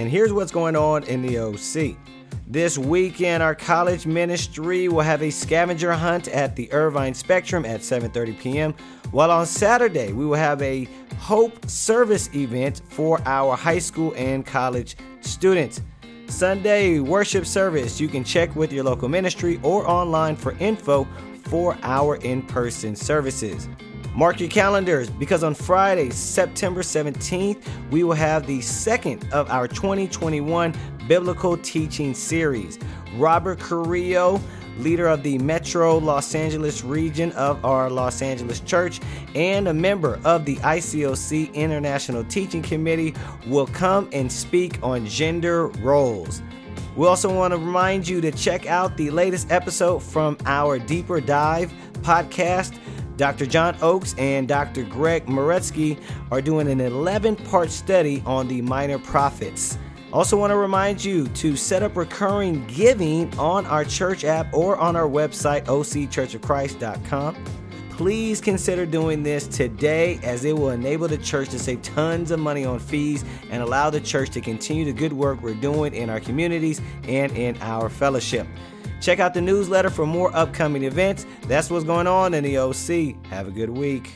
And here's what's going on in the OC. This weekend, our college ministry will have a scavenger hunt at the Irvine Spectrum at 7:30 p.m. While on Saturday, we will have a Hope service event for our high school and college students. Sunday worship service. You can check with your local ministry or online for info for our in-person services. Mark your calendars because on Friday, September 17th, we will have the second of our 2021 Biblical Teaching Series. Robert Carrillo, leader of the Metro Los Angeles region of our Los Angeles Church, and a member of the ICOC International Teaching Committee, will come and speak on gender roles. We also want to remind you to check out the latest episode from our Deeper Dive podcast. Dr. John Oakes and Dr. Greg Marutzky are doing an 11 part study on the minor prophets. Also, want to remind you to set up recurring giving on our church app or on our website, occhurchofchrist.com. Please consider doing this today as it will enable the church to save tons of money on fees and allow the church to continue the good work we're doing in our communities and in our fellowship. Check out the newsletter for more upcoming events. That's what's going on in the OC. Have a good week.